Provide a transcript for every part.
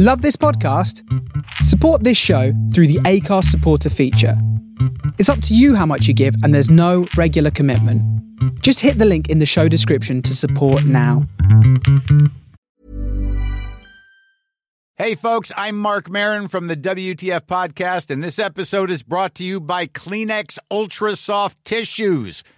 Love this podcast? Support this show through the Acast supporter feature. It's up to you how much you give, and there's no regular commitment. Just hit the link in the show description to support now. Hey, folks, I'm Marc Maron from the WTF Podcast, and this episode is brought to you by Kleenex Ultra Soft Tissues,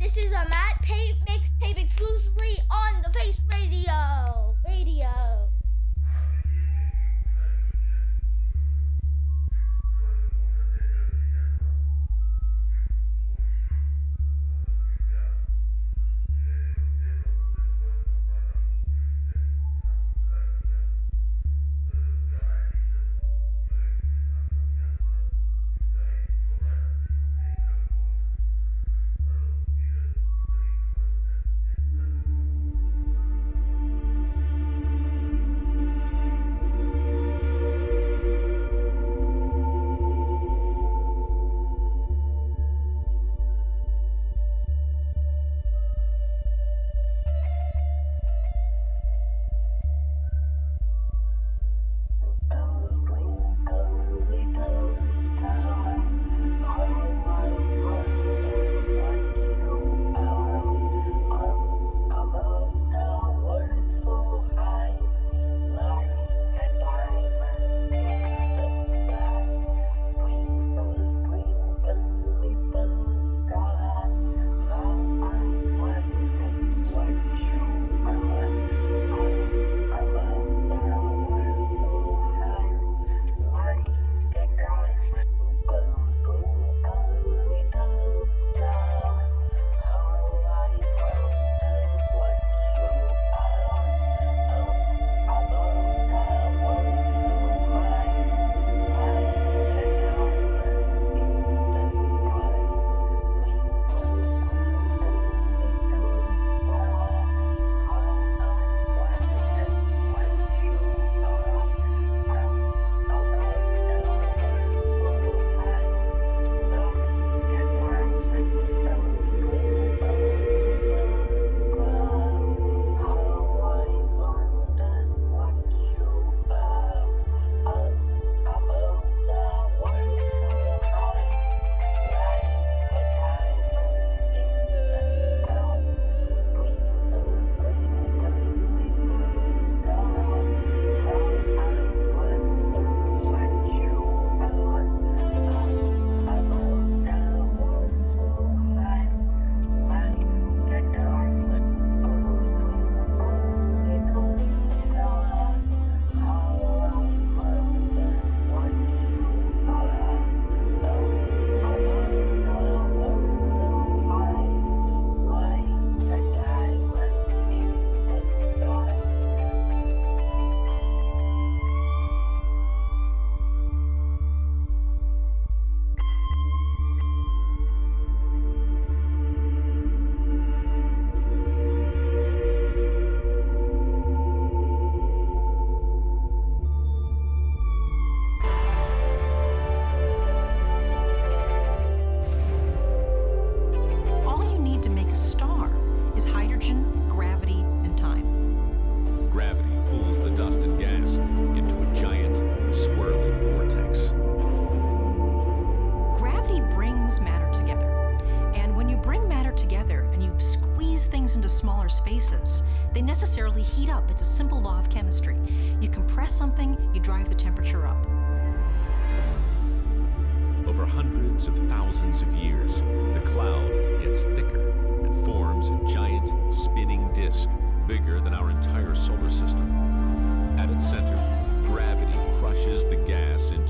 This is a Matt Pape mixtape exclusively on the Face Radio. Radio.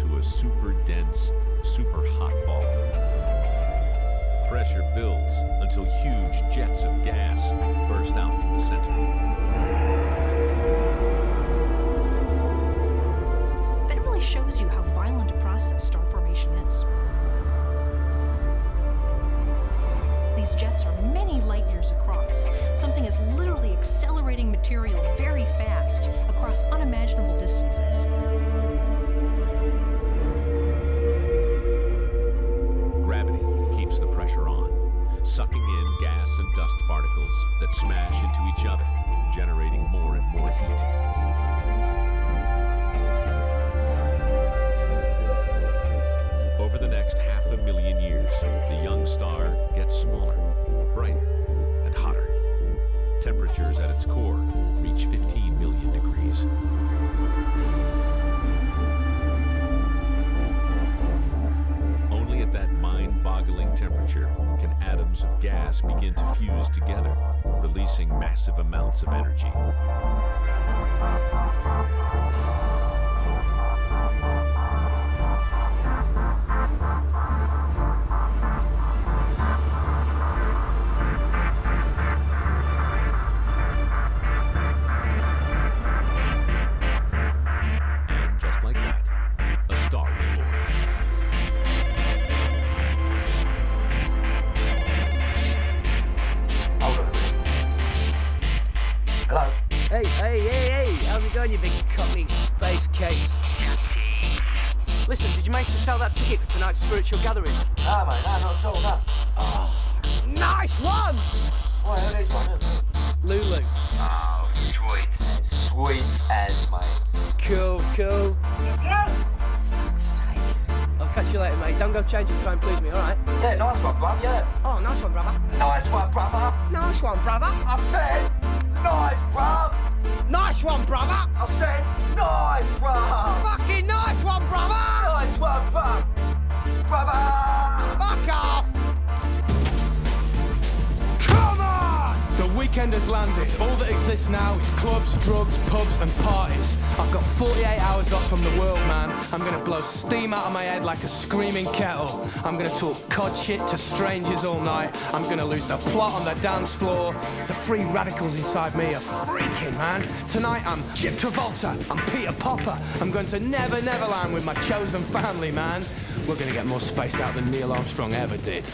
Into a super dense, super hot ball. Pressure builds until huge jets of gas burst out from the center. That really shows you how violent a process star formation is. These jets are many light years across. Something is literally accelerating material very fast across unimaginable distances. And dust particles that smash into each other, generating more and more heat. Over the next half a million years, the young star gets smaller, brighter, and hotter. Temperatures at its core reach 15 million degrees. Temperature can atoms of gas begin to fuse together, releasing massive amounts of energy. That ticket for tonight's spiritual gathering? No, mate, no, not at all, no. Ah, nice one! Why, who needs one? Lulu. Oh, sweet. Sweet as, mate. Cool, cool. I'll catch you later, mate. Don't go change and try and please me, alright? Yeah, nice one, bruv, yeah. Oh, nice one, brother. Nice one, brother. Nice one, brother. I said, nice, bruv. Nice one, brother. I said, nice, bruv. Fucking nice one, brother. Nice one, bruv. Brother. Off. Come on! The weekend has landed. All that exists now is clubs, drugs, pubs, and parties. I've got 48 hours off from the world, man. I'm gonna blow steam out of my head like a screaming kettle. I'm gonna talk cod shit to strangers all night. I'm gonna lose the plot on the dance floor. The free radicals inside me are freaking, man. Tonight I'm Jip Travolta. I'm Peter Popper. I'm going to Never Neverland with my chosen family, man. We're gonna get more spaced out than Neil Armstrong ever did.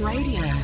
Radio.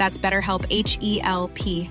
That's BetterHelp H E L P.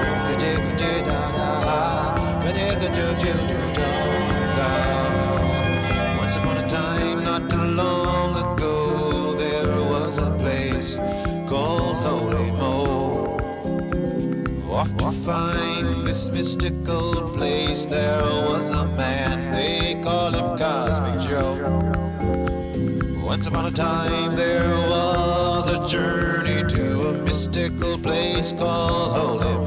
mystical place there was a man, they call him Cosmic Joe. Once upon a time there was a journey to a mystical place called Holy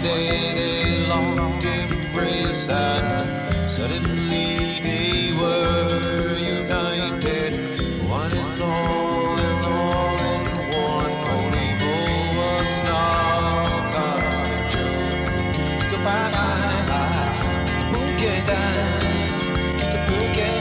day they longed to embrace, and suddenly they were united, one and all, and all in one. Only Moanacho. Goodbye, Phuket, Phuket.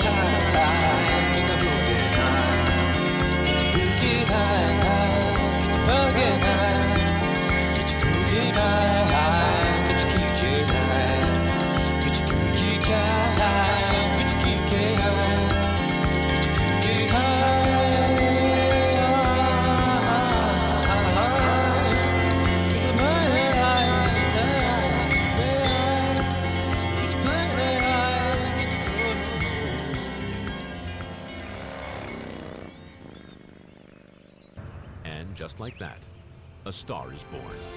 Star is Born.